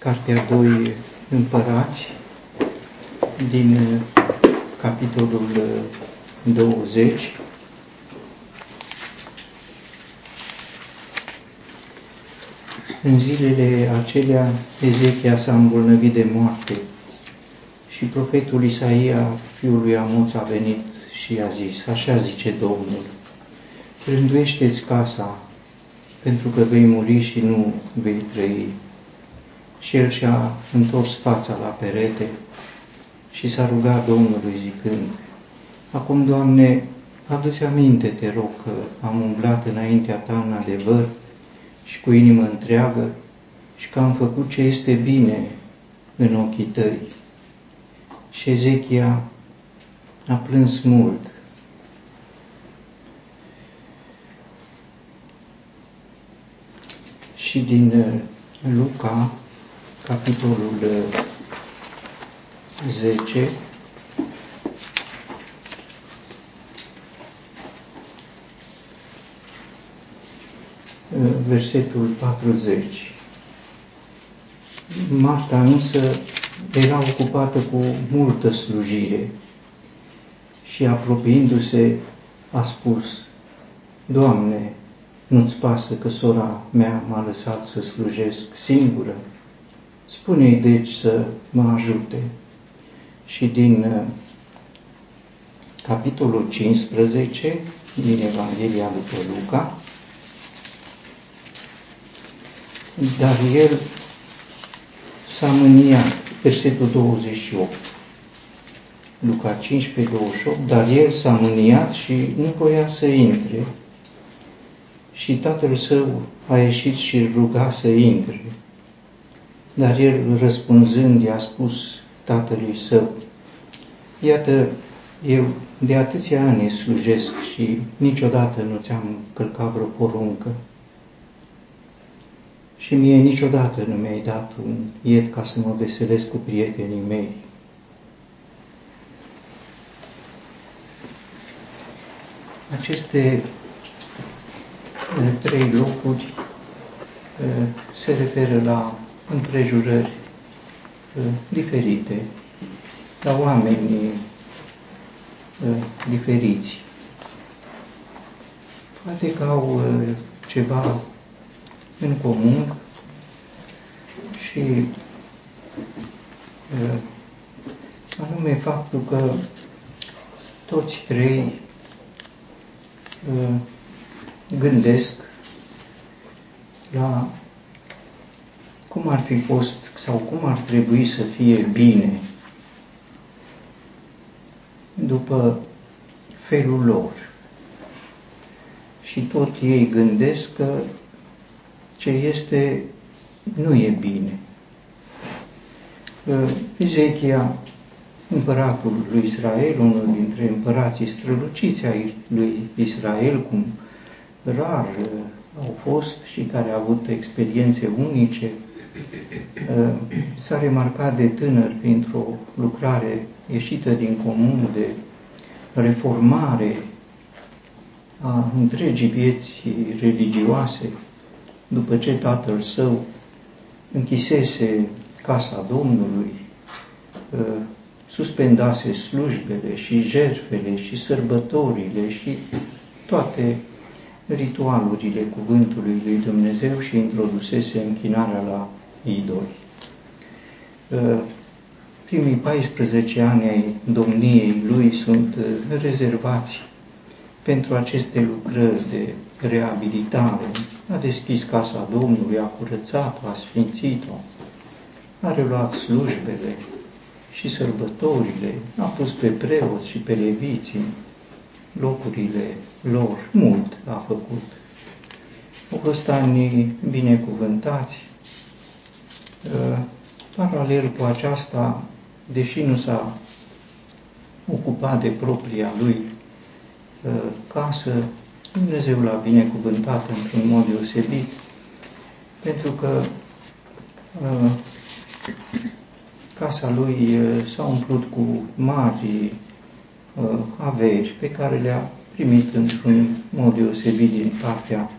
Cartea 2 Împărați, din uh, capitolul 20. Uh, În zilele acelea, Ezechia s-a îmbolnăvit de moarte și profetul Isaia, fiul lui Amoț, a venit și a zis, așa zice Domnul, rânduiește-ți casa, pentru că vei muri și nu vei trăi și el și-a întors fața la perete și s-a rugat Domnului zicând, Acum, Doamne, adu-ți aminte, te rog, că am umblat înaintea Ta în adevăr și cu inimă întreagă și că am făcut ce este bine în ochii Tăi. Și Ezechia a plâns mult. Și din uh, Luca, capitolul 10, versetul 40. Marta însă era ocupată cu multă slujire și apropiindu-se a spus, Doamne, nu-ți pasă că sora mea m-a lăsat să slujesc singură? Spune-i deci să mă ajute. Și din uh, capitolul 15 din Evanghelia după Luca, dar el s-a mâniat, versetul 28, Luca 15, 28, dar el s-a mâniat și nu voia să intre. Și tatăl său a ieșit și ruga să intre. Dar el, răspunzând, i-a spus tatălui său, Iată, eu de atâția ani slujesc și niciodată nu ți-am călcat vreo poruncă. Și mie niciodată nu mi-ai dat un ied ca să mă veselesc cu prietenii mei. Aceste eh, trei locuri eh, se referă la împrejurări uh, diferite, la oameni uh, diferiți. Poate că au uh, ceva în comun și anume faptul că toți trei gândesc la cum ar fi fost sau cum ar trebui să fie bine după felul lor. Și tot ei gândesc că ce este nu e bine. Ezechia, împăratul lui Israel, unul dintre împărații străluciți ai lui Israel, cum rar au fost și care au avut experiențe unice, Uh, s-a remarcat de tânăr printr-o lucrare ieșită din comun de reformare a întregii vieți religioase, după ce tatăl său închisese casa Domnului, uh, suspendase slujbele și jertfele și sărbătorile și toate ritualurile cuvântului lui Dumnezeu și introdusese închinarea la idoli. Uh, primii 14 ani ai domniei lui sunt uh, rezervați pentru aceste lucrări de reabilitare. A deschis casa Domnului, a curățat-o, a sfințit-o, a reluat slujbele și sărbătorile, a pus pe preoți și pe leviții locurile lor, mult a făcut. Au fost ani binecuvântați, Uh, paralel cu aceasta, deși nu s-a ocupat de propria lui uh, casă, Dumnezeu l-a binecuvântat într-un mod deosebit, pentru că uh, casa lui s-a umplut cu mari averi pe care le-a primit într-un mod deosebit din partea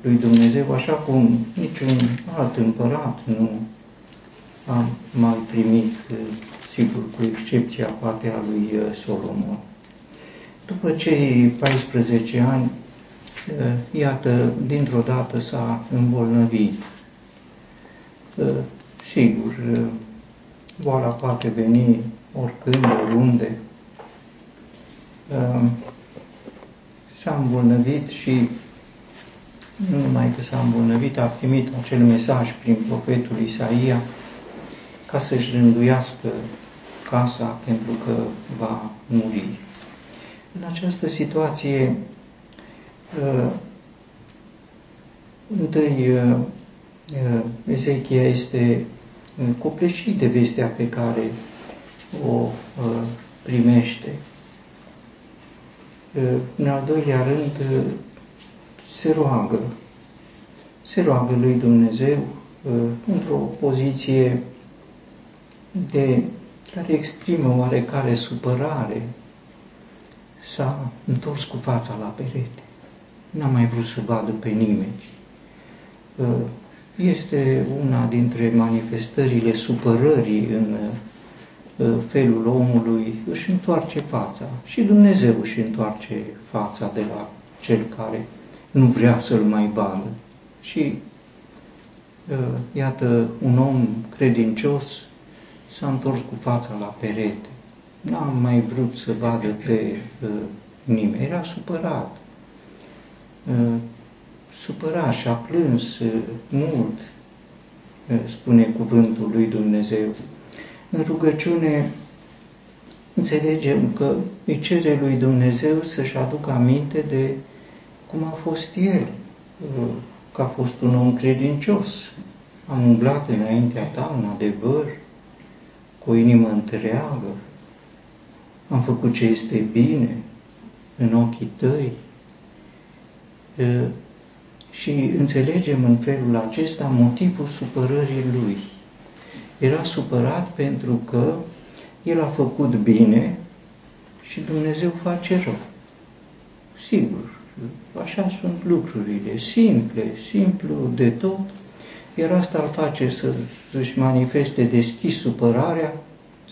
lui Dumnezeu, așa cum niciun alt împărat nu am mai primit, sigur, cu excepția poate a lui Solomon. După cei 14 ani, iată, dintr-o dată s-a îmbolnăvit. Sigur, boala poate veni oricând, oriunde. S-a îmbolnăvit și nu numai că s-a îmbolnăvit, a primit acel mesaj prin profetul Isaia ca să-și rânduiască casa pentru că va muri. În această situație, uh, întâi uh, uh, Ezechia este copleșit de vestea pe care o primește. În al doilea rând, se roagă, se roagă lui Dumnezeu într-o poziție de care exprimă oarecare supărare, s-a întors cu fața la perete. N-a mai vrut să vadă pe nimeni. Este una dintre manifestările supărării în felul omului, își întoarce fața și Dumnezeu își întoarce fața de la cel care nu vrea să-l mai vadă. Și iată, un om credincios s-a întors cu fața la perete. N-a mai vrut să vadă pe uh, nimeni. Era supărat. Uh, supărat și a plâns uh, mult, uh, spune cuvântul lui Dumnezeu. În rugăciune înțelegem că îi cere lui Dumnezeu să-și aducă aminte de cum a fost el, uh, că a fost un om credincios. Am umblat înaintea ta în adevăr, cu o inimă întreagă. Am făcut ce este bine în ochii tăi. Și înțelegem în felul acesta motivul supărării lui. Era supărat pentru că el a făcut bine și Dumnezeu face rău. Sigur, așa sunt lucrurile, simple, simplu de tot, iar asta îl face să își manifeste deschis supărarea,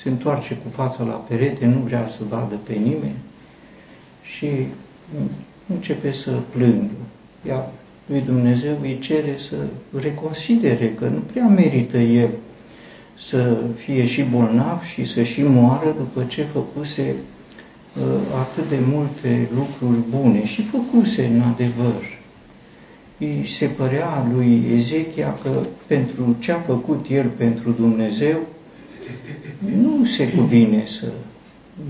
se întoarce cu fața la perete, nu vrea să vadă pe nimeni și începe să plângă. Iar lui Dumnezeu îi cere să reconsidere că nu prea merită el să fie și bolnav și să și moară după ce făcuse uh, atât de multe lucruri bune și făcuse în adevăr îi se părea lui Ezechia că pentru ce a făcut el pentru Dumnezeu, nu se cuvine să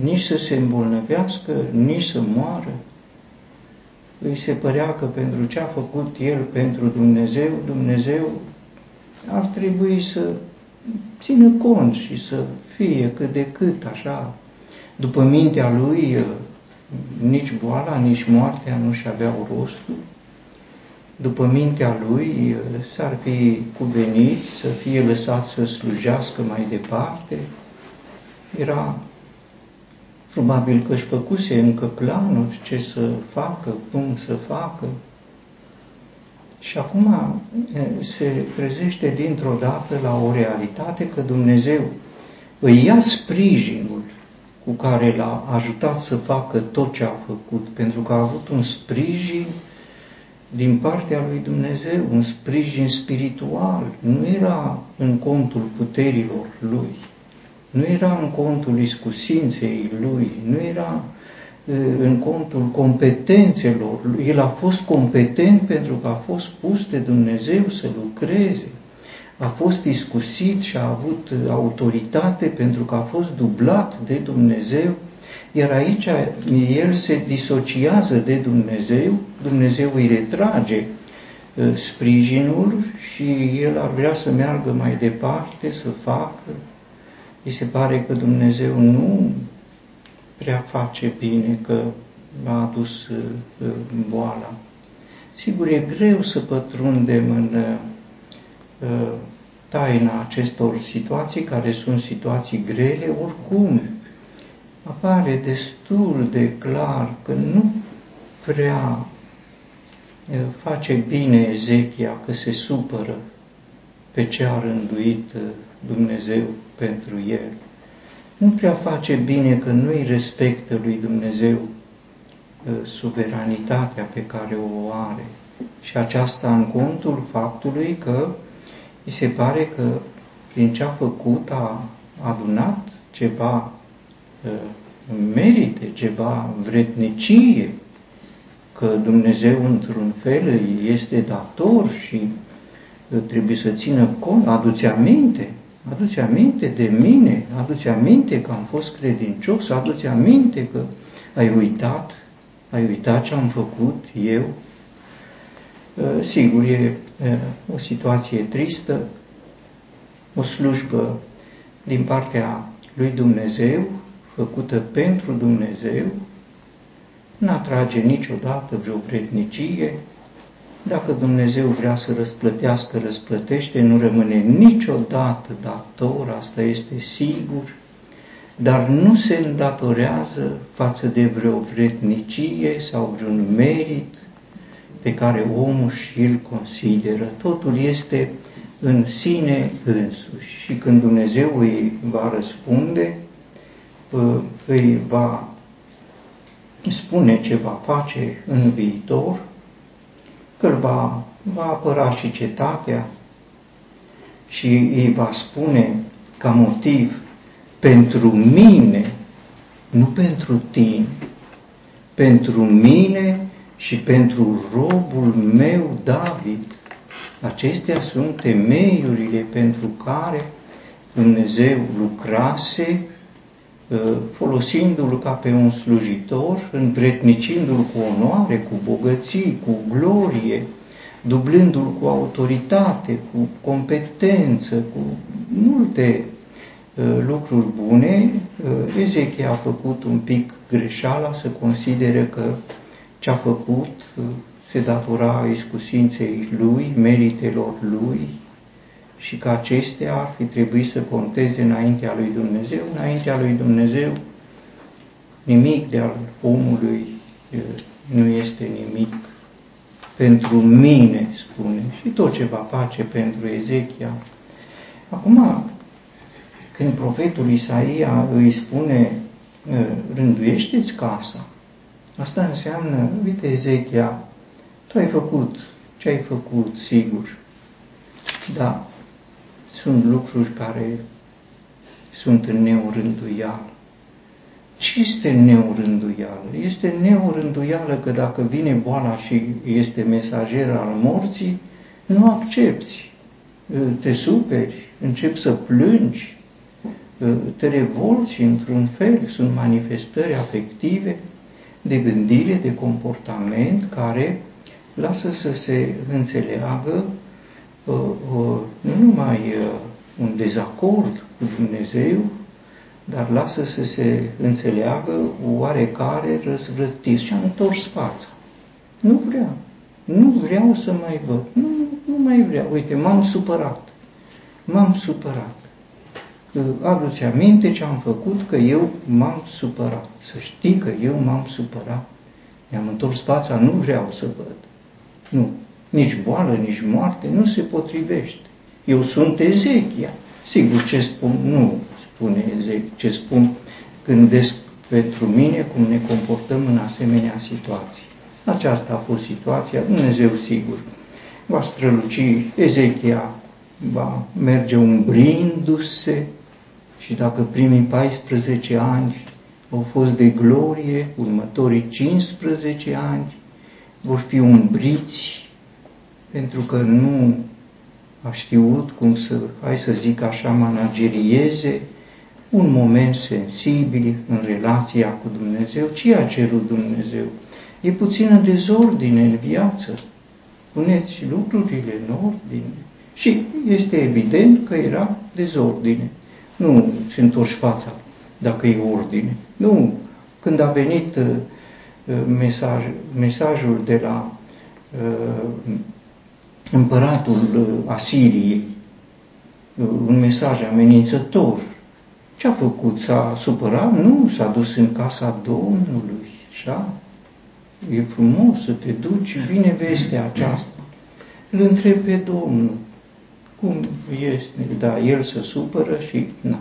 nici să se îmbolnăvească, nici să moară. Îi se părea că pentru ce a făcut el pentru Dumnezeu, Dumnezeu ar trebui să țină cont și să fie cât de cât așa. După mintea lui, nici boala, nici moartea nu și aveau rostul după mintea lui, s-ar fi cuvenit să fie lăsat să slujească mai departe. Era probabil că își făcuse încă planuri ce să facă, cum să facă. Și acum se trezește dintr-o dată la o realitate că Dumnezeu îi ia sprijinul cu care l-a ajutat să facă tot ce a făcut, pentru că a avut un sprijin din partea lui Dumnezeu, un sprijin spiritual, nu era în contul puterilor lui, nu era în contul iscusinței lui, nu era în contul competențelor lui. El a fost competent pentru că a fost pus de Dumnezeu să lucreze. A fost iscusit și a avut autoritate pentru că a fost dublat de Dumnezeu iar aici el se disociază de Dumnezeu, Dumnezeu îi retrage uh, sprijinul și el ar vrea să meargă mai departe, să facă. Îi se pare că Dumnezeu nu prea face bine, că a adus uh, boala. Sigur, e greu să pătrundem în uh, taina acestor situații, care sunt situații grele, oricum apare destul de clar că nu prea face bine Ezechia că se supără pe ce a rânduit Dumnezeu pentru el. Nu prea face bine că nu-i respectă lui Dumnezeu uh, suveranitatea pe care o are. Și aceasta în contul faptului că îi se pare că prin ce a făcut a adunat ceva uh, merite, ceva vrednicie, că Dumnezeu într-un fel este dator și uh, trebuie să țină cont, aduți aminte, aduți aminte de mine, aduți aminte că am fost credincios, aduți aminte că ai uitat, ai uitat ce am făcut eu. Uh, sigur, e o situație tristă, o slujbă din partea lui Dumnezeu, făcută pentru Dumnezeu, nu atrage niciodată vreo vrednicie. Dacă Dumnezeu vrea să răsplătească, răsplătește, nu rămâne niciodată dator, asta este sigur, dar nu se îndatorează față de vreo vrednicie sau vreun merit pe care omul și îl consideră. Totul este în sine însuși și când Dumnezeu îi va răspunde, îi va spune ce va face în viitor, că îl va, va apăra și cetatea și îi va spune ca motiv pentru mine, nu pentru tine, pentru mine și pentru robul meu David. Acestea sunt temeiurile pentru care Dumnezeu lucrase Uh, folosindu-l ca pe un slujitor, învretnicindu-l cu onoare, cu bogății, cu glorie, dublându-l cu autoritate, cu competență, cu multe uh, lucruri bune, uh, Ezechia a făcut un pic greșeala să considere că ce a făcut se datora iscusinței lui, meritelor lui, și că acestea ar fi trebuit să conteze înaintea lui Dumnezeu. Înaintea lui Dumnezeu nimic de al omului nu este nimic pentru mine, spune, și tot ce va face pentru Ezechia. Acum, când profetul Isaia îi spune, rânduiește-ți casa, asta înseamnă, uite Ezechia, tu ai făcut ce ai făcut, sigur, dar sunt lucruri care sunt în neurânduială. Ce este neurânduială? Este neurânduială că dacă vine boala și este mesager al morții, nu accepti, te superi, începi să plângi, te revolți într-un fel, sunt manifestări afective de gândire, de comportament care lasă să se înțeleagă uh, uh, nu numai uh, un dezacord cu Dumnezeu, dar lasă să se înțeleagă oarecare răzvrătire și a întors fața. Nu vreau. Nu vreau să mai văd. Nu, nu mai vreau. Uite, m-am supărat. M-am supărat. Aduți aminte ce am făcut, că eu m-am supărat. Să știi că eu m-am supărat. Mi-am întors fața, nu vreau să văd. Nu nici boală, nici moarte, nu se potrivește. Eu sunt Ezechia. Sigur, ce spun, nu spune Ezechia, ce spun, gândesc pentru mine cum ne comportăm în asemenea situații. Aceasta a fost situația, Dumnezeu sigur va străluci, Ezechia va merge umbrindu-se și dacă primii 14 ani au fost de glorie, următorii 15 ani vor fi umbriți pentru că nu a știut cum să, hai să zic așa, managerieze un moment sensibil în relația cu Dumnezeu. Ce a cerut Dumnezeu? E puțină dezordine în viață. Puneți lucrurile în ordine. Și este evident că era dezordine. Nu se întorci fața dacă e ordine. Nu. Când a venit uh, mesaj, mesajul de la uh, împăratul uh, Asiriei uh, un mesaj amenințător. Ce a făcut? S-a supărat? Nu, s-a dus în casa Domnului. Așa? E frumos să te duci, vine vestea aceasta. Îl întreb pe Domnul, cum este, da, el se supără și na.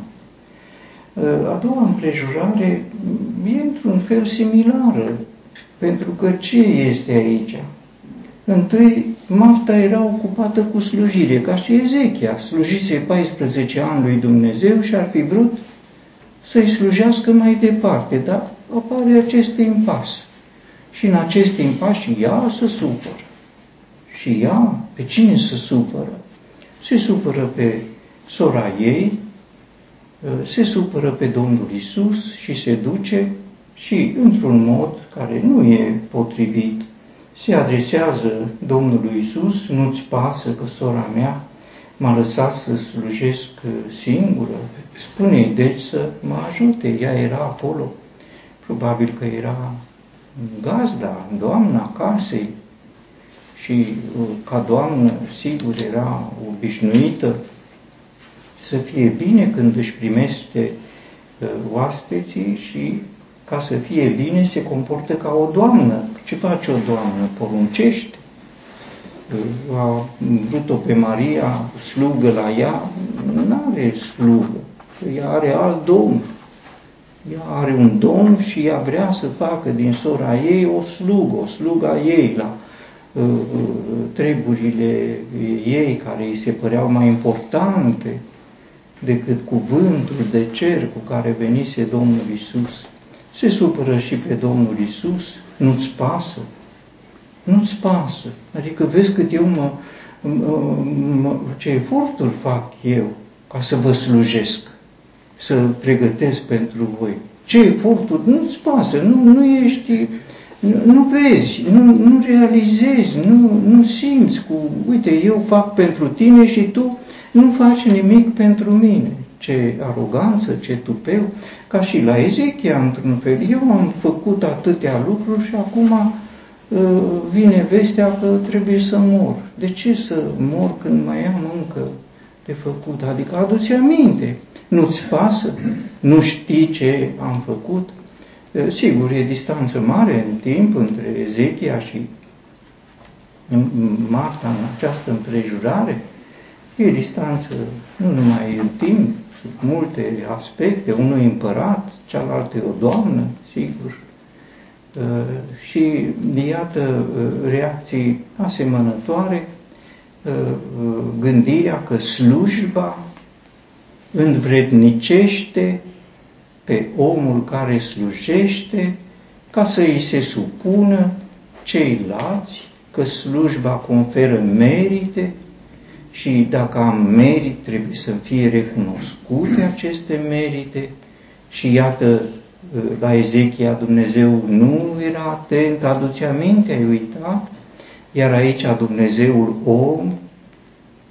A doua împrejurare e într-un fel similară, pentru că ce este aici? Întâi, Marta era ocupată cu slujire, ca și Ezechia. Slujise 14 ani lui Dumnezeu și ar fi vrut să-i slujească mai departe, dar apare acest impas. Și în acest impas și ea se supără. Și ea, pe cine se supără? Se supără pe sora ei, se supără pe Domnul Isus și se duce și, într-un mod care nu e potrivit, se adresează Domnului Isus, nu-ți pasă că sora mea m-a lăsat să slujesc singură. spune deci să mă ajute. Ea era acolo, probabil că era gazda, doamna casei și uh, ca doamnă, sigur, era obișnuită să fie bine când își primește uh, oaspeții și ca să fie bine se comportă ca o doamnă. Ce face o doamnă? Poruncește a vrut-o pe Maria, slugă la ea, nu are slugă, ea are alt domn. Ea are un domn și ea vrea să facă din sora ei o slugă, o slugă a ei la uh, uh, treburile ei care îi se păreau mai importante decât cuvântul de cer cu care venise Domnul Isus. Se supără și pe Domnul Isus, nu-ți pasă, nu-ți pasă. Adică vezi cât eu mă, mă, ce eforturi fac eu ca să vă slujesc, să pregătesc pentru voi. Ce eforturi, nu-ți pasă, nu, nu ești, nu, nu vezi, nu, nu realizezi, nu, nu simți cu, uite, eu fac pentru tine și tu nu faci nimic pentru mine. Ce aroganță, ce tupeu, ca și la Ezechia, într-un fel. Eu am făcut atâtea lucruri și acum Ă, vine vestea că trebuie să mor. De ce să mor când mai am încă de făcut? Adică aduți aminte. Nu-ți pasă? Nu știi ce am făcut? Ă, sigur, e distanță mare în timp între Ezechia și Marta în această împrejurare. E distanță nu numai în timp, sunt multe aspecte, unul împărat, cealaltă o doamnă, sigur, Uh, și iată uh, reacții asemănătoare, uh, gândirea că slujba învrednicește pe omul care slujește ca să îi se supună ceilalți, că slujba conferă merite și dacă am merit trebuie să fie recunoscute aceste merite și iată la Ezechia Dumnezeu nu era atent, aduce aminte, ai uitat, iar aici Dumnezeul om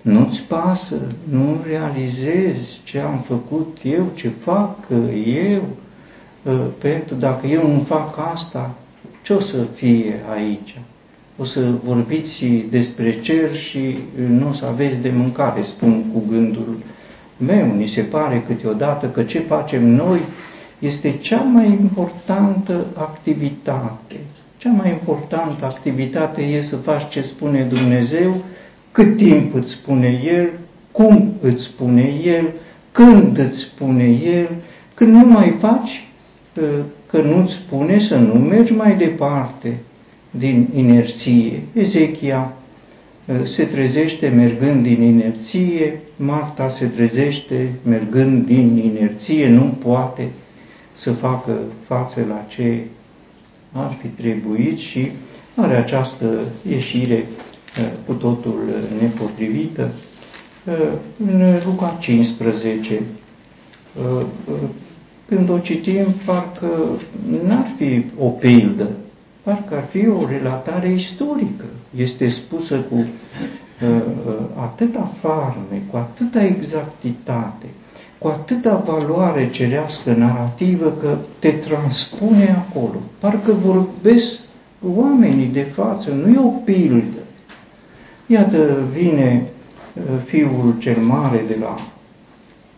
nu-ți pasă, nu realizezi ce am făcut eu, ce fac eu, ă, pentru dacă eu nu fac asta, ce o să fie aici? O să vorbiți despre cer și nu o să aveți de mâncare, spun cu gândul meu. Ni se pare câteodată că ce facem noi este cea mai importantă activitate. Cea mai importantă activitate e să faci ce spune Dumnezeu, cât timp îți spune El, cum îți spune El, când îți spune El, când nu mai faci, ă, că nu-ți spune să nu mergi mai departe din inerție. Ezechia ă, se trezește mergând din inerție, Marta se trezește mergând din inerție, nu poate să facă față la ce ar fi trebuit și are această ieșire uh, cu totul nepotrivită. Uh, în Luca 15, uh, când o citim, parcă n-ar fi o pildă, parcă ar fi o relatare istorică. Este spusă cu atâta farme, cu atâta exactitate, cu atâta valoare cerească narrativă că te transpune acolo. Parcă vorbesc oamenii de față, nu e o pildă. Iată, vine uh, fiul cel mare de la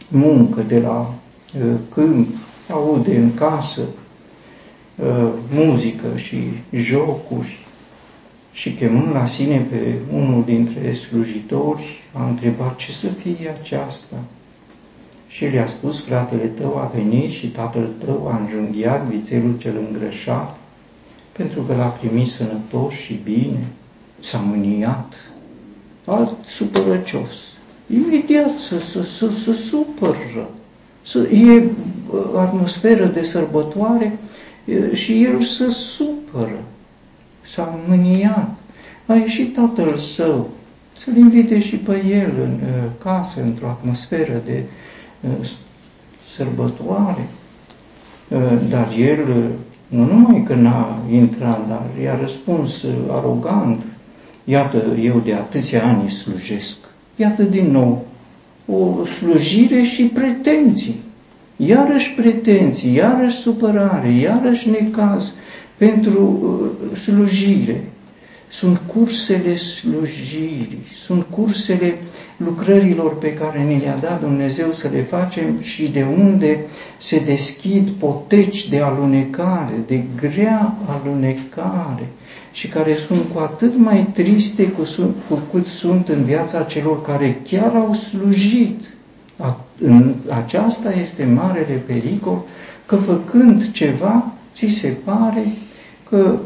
muncă, de la uh, câmp, aude în casă uh, muzică și jocuri și chemând la sine pe unul dintre slujitori, a întrebat ce să fie aceasta. Și le-a spus, fratele tău a venit și tatăl tău a înjunghiat vițelul cel îngrășat, pentru că l-a primit sănătos și bine, s-a mâniat, alt supărăcios. Imediat să, să, să, să supără, să, e atmosferă de sărbătoare și el să supără s-a mâniat. A ieșit tatăl său să-l invite și pe el în uh, casă, într-o atmosferă de uh, sărbătoare. Uh, dar el nu numai că n-a intrat, dar i-a răspuns arogant, iată, eu de atâția ani slujesc. Iată din nou o slujire și pretenții. Iarăși pretenții, iarăși supărare, iarăși necaz, pentru uh, slujire. Sunt cursele slujirii, sunt cursele lucrărilor pe care ni le-a dat Dumnezeu să le facem și de unde se deschid poteci de alunecare, de grea alunecare și care sunt cu atât mai triste cu, cu cât sunt în viața celor care chiar au slujit. În aceasta este marele pericol că făcând ceva, ți se pare că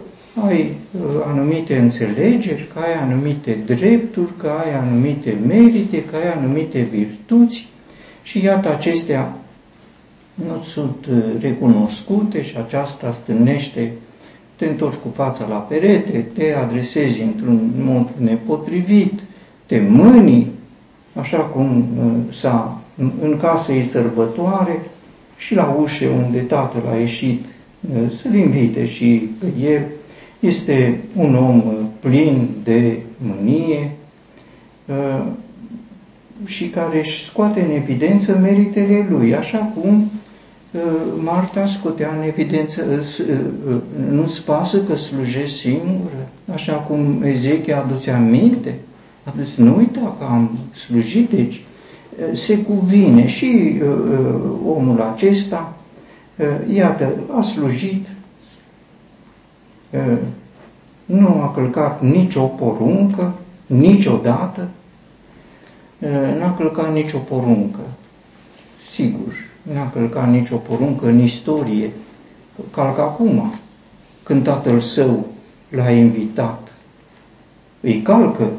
ai uh, anumite înțelegeri, că ai anumite drepturi, că ai anumite merite, că ai anumite virtuți și iată acestea nu sunt uh, recunoscute și aceasta stârnește, te întorci cu fața la perete, te adresezi într-un mod nepotrivit, te mâni, așa cum uh, s-a în casă e sărbătoare și la ușe unde tatăl a ieșit Eh, să-l invite și pe el. Este un om eh, plin de mânie eh, și care își scoate în evidență meritele lui, așa cum Marta scotea în evidență, nu-ți pasă că slujești singură, așa cum Ezechia aduce aminte, aduce, nu uita că am slujit, deci se cuvine și omul acesta iată, a slujit, nu a călcat nicio poruncă, niciodată, n-a călcat nicio poruncă, sigur, n-a călcat nicio poruncă în istorie, calcă acum, când tatăl său l-a invitat. Îi calcă,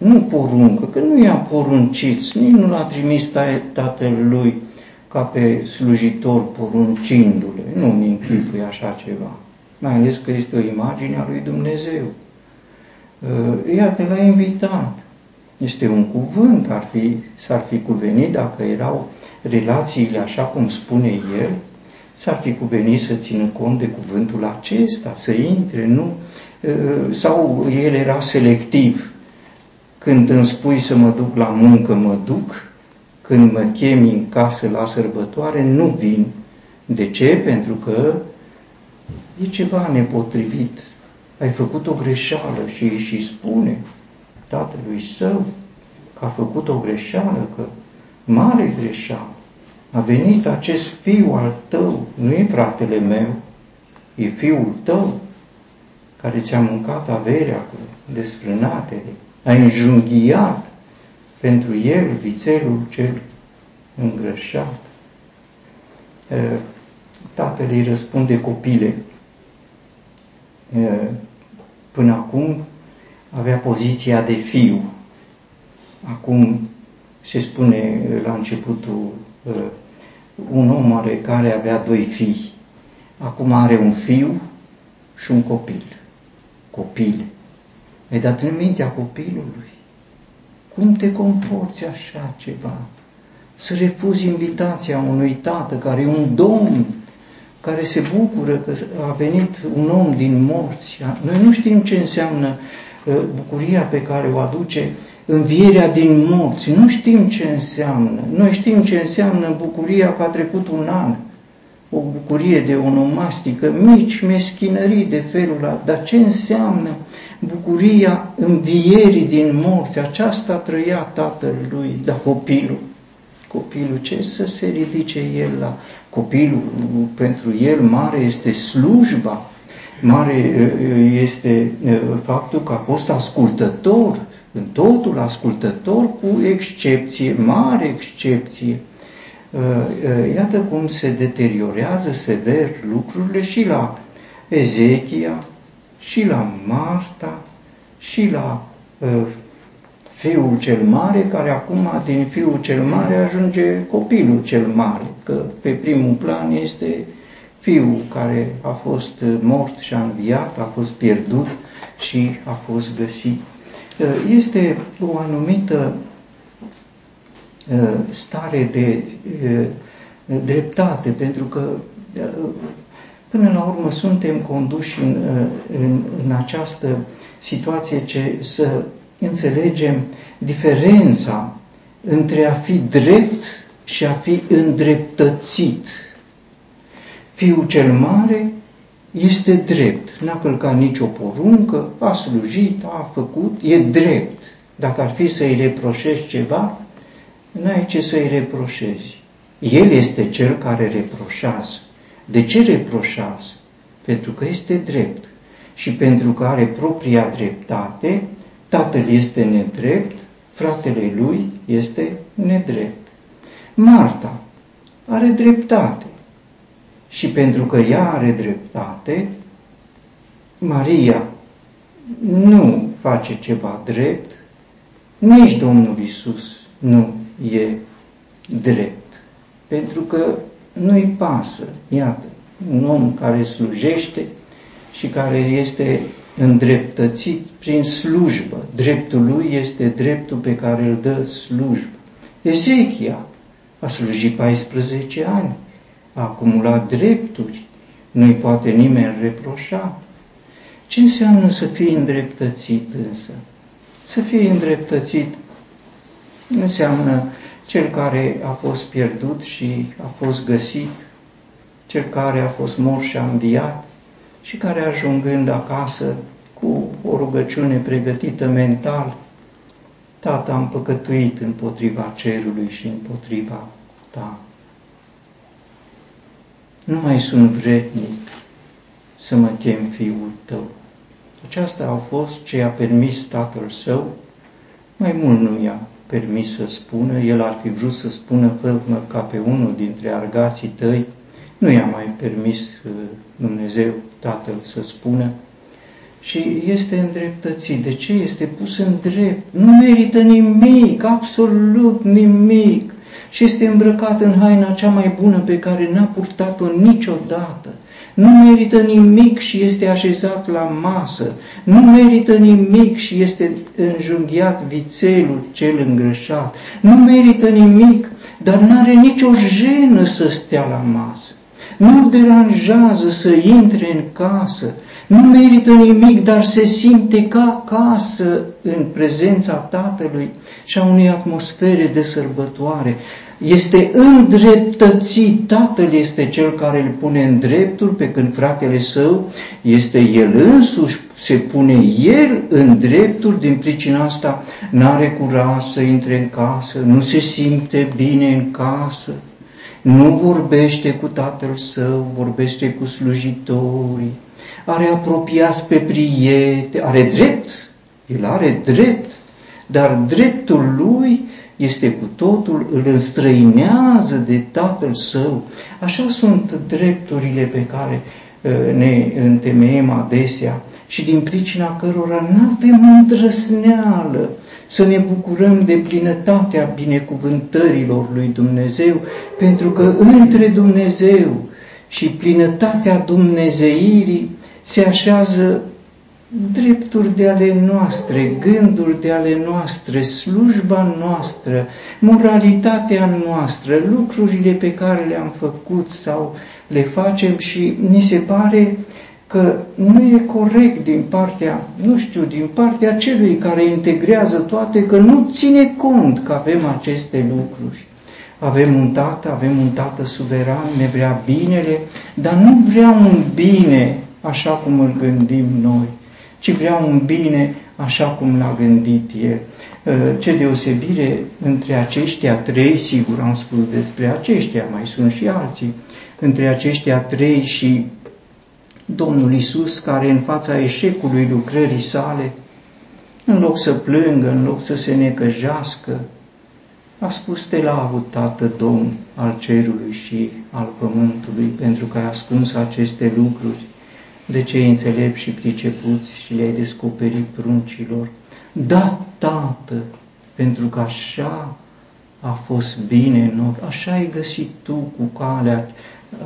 nu poruncă, că nu i-a poruncit, nici nu l-a trimis tatăl lui ca pe slujitor poruncindu-le. Nu-mi închipui așa ceva. Mai ales că este o imagine a lui Dumnezeu. Uh, iată, l-a invitat. Este un cuvânt, ar fi, s-ar fi cuvenit dacă erau relațiile așa cum spune el, s-ar fi cuvenit să țină cont de cuvântul acesta, să intre, nu? Uh, sau el era selectiv. Când îmi spui să mă duc la muncă, mă duc, când mă chemi în casă la sărbătoare, nu vin. De ce? Pentru că e ceva nepotrivit. Ai făcut o greșeală și îi și spune tatălui său că a făcut o greșeală, că mare greșeală. A venit acest fiu al tău, nu e fratele meu, e fiul tău, care ți-a mâncat averea cu desfrânatele, a înjunghiat pentru el vițelul cel îngrășat. Tatăl îi răspunde copile. Până acum avea poziția de fiu. Acum se spune la începutul un om are care avea doi fii. Acum are un fiu și un copil. Copil. Ai dat în mintea copilului. Cum te comporți așa ceva? Să refuzi invitația unui tată care e un domn, care se bucură că a venit un om din morți. Noi nu știm ce înseamnă uh, bucuria pe care o aduce învierea din morți. Nu știm ce înseamnă. Noi știm ce înseamnă bucuria că a trecut un an. O bucurie de onomastică, mici meschinării de felul ăla. Dar ce înseamnă bucuria învierii din morți, aceasta trăia tatăl lui, dar copilul, copilul ce să se ridice el la copilul, pentru el mare este slujba, mare este faptul că a fost ascultător, în totul ascultător, cu excepție, mare excepție. Iată cum se deteriorează sever lucrurile și la Ezechia, și la Marta, și la fiul cel mare, care acum din fiul cel mare ajunge copilul cel mare, că pe primul plan este fiul care a fost mort și a înviat, a fost pierdut și a fost găsit. Este o anumită stare de dreptate, pentru că până la urmă suntem conduși în, în, în această situație ce să înțelegem diferența între a fi drept și a fi îndreptățit. Fiul cel mare este drept, n-a călcat nicio poruncă, a slujit, a făcut, e drept. Dacă ar fi să-i reproșezi ceva, n-ai ce să-i reproșezi. El este cel care reproșează. De ce reproșează? Pentru că este drept și pentru că are propria dreptate, tatăl este nedrept, fratele lui este nedrept. Marta are dreptate și pentru că ea are dreptate, Maria nu face ceva drept, nici Domnul Isus nu e drept, pentru că nu-i pasă, iată, un om care slujește și care este îndreptățit prin slujbă. Dreptul lui este dreptul pe care îl dă slujbă. Ezechia a slujit 14 ani, a acumulat drepturi, nu-i poate nimeni reproșa. Ce înseamnă să fii îndreptățit însă? Să fii îndreptățit înseamnă cel care a fost pierdut și a fost găsit, cel care a fost mort și a înviat și care ajungând acasă cu o rugăciune pregătită mental, Tată, am păcătuit împotriva cerului și împotriva ta. Nu mai sunt vrednic să mă chem fiul tău. Aceasta a fost ce a permis tatăl său, mai mult nu i-a permis să spună, el ar fi vrut să spună, fă ca pe unul dintre argații tăi, nu i-a mai permis uh, Dumnezeu, Tatăl, să spună, și este îndreptățit. De ce este pus în drept? Nu merită nimic, absolut nimic. Și este îmbrăcat în haina cea mai bună pe care n-a purtat-o niciodată. Nu merită nimic și este așezat la masă. Nu merită nimic și este înjunghiat vițelul cel îngrășat. Nu merită nimic, dar n-are nicio jenă să stea la masă. Nu-l deranjează să intre în casă, nu merită nimic, dar se simte ca casă în prezența Tatălui și a unei atmosfere de sărbătoare. Este îndreptățit, Tatăl este cel care îl pune în dreptul, pe când fratele său este el însuși, se pune el în dreptul, din pricina asta n-are curaj să intre în casă, nu se simte bine în casă, nu vorbește cu tatăl său, vorbește cu slujitorii, are apropiați pe prieteni, are drept, el are drept, dar dreptul lui este cu totul, îl înstrăinează de tatăl său. Așa sunt drepturile pe care uh, ne întemeiem adesea și din pricina cărora nu avem îndrăsneală să ne bucurăm de plinătatea binecuvântărilor lui Dumnezeu, pentru că între Dumnezeu și plinătatea dumnezeirii se așează drepturi de ale noastre, gânduri de ale noastre, slujba noastră, moralitatea noastră, lucrurile pe care le-am făcut sau le facem și ni se pare că nu e corect din partea, nu știu, din partea celui care integrează toate, că nu ține cont că avem aceste lucruri. Avem un tată, avem un tată suveran, ne vrea binele, dar nu vrea un bine așa cum îl gândim noi, ci vrea un bine așa cum l-a gândit el. Ă, ce deosebire între aceștia trei, sigur am spus despre aceștia, mai sunt și alții, între aceștia trei și Domnul Isus, care în fața eșecului lucrării sale, în loc să plângă, în loc să se necăjească, a spus, te l-a avut Tată Domn al cerului și al pământului, pentru că ai ascuns aceste lucruri de cei înțelepți și pricepuți și le-ai descoperit pruncilor. Da, Tată, pentru că așa a fost bine în ochi, așa ai găsit tu cu calea,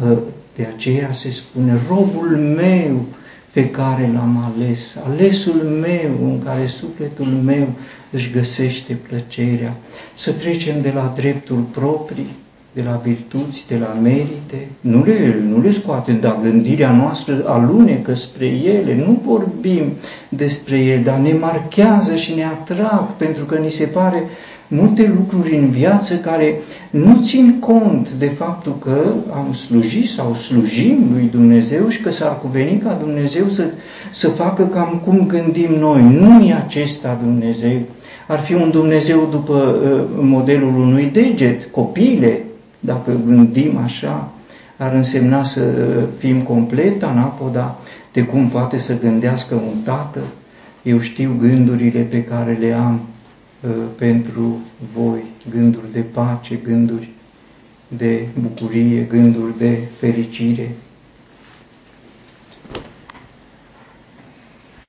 ă, de aceea se spune, robul meu pe care l-am ales, alesul meu în care sufletul meu își găsește plăcerea, să trecem de la drepturi proprii, de la virtuți, de la merite, nu le, nu le scoatem, dar gândirea noastră alunecă spre ele, nu vorbim despre ele, dar ne marchează și ne atrag, pentru că ni se pare multe lucruri în viață care nu țin cont de faptul că am slujit sau slujim lui Dumnezeu și că s-ar cuveni ca Dumnezeu să, să facă cam cum gândim noi. Nu e acesta Dumnezeu. Ar fi un Dumnezeu după uh, modelul unui deget, copile, dacă gândim așa, ar însemna să fim complet anapoda de cum poate să gândească un tată. Eu știu gândurile pe care le am uh, pentru voi, gânduri de pace, gânduri de bucurie, gânduri de fericire,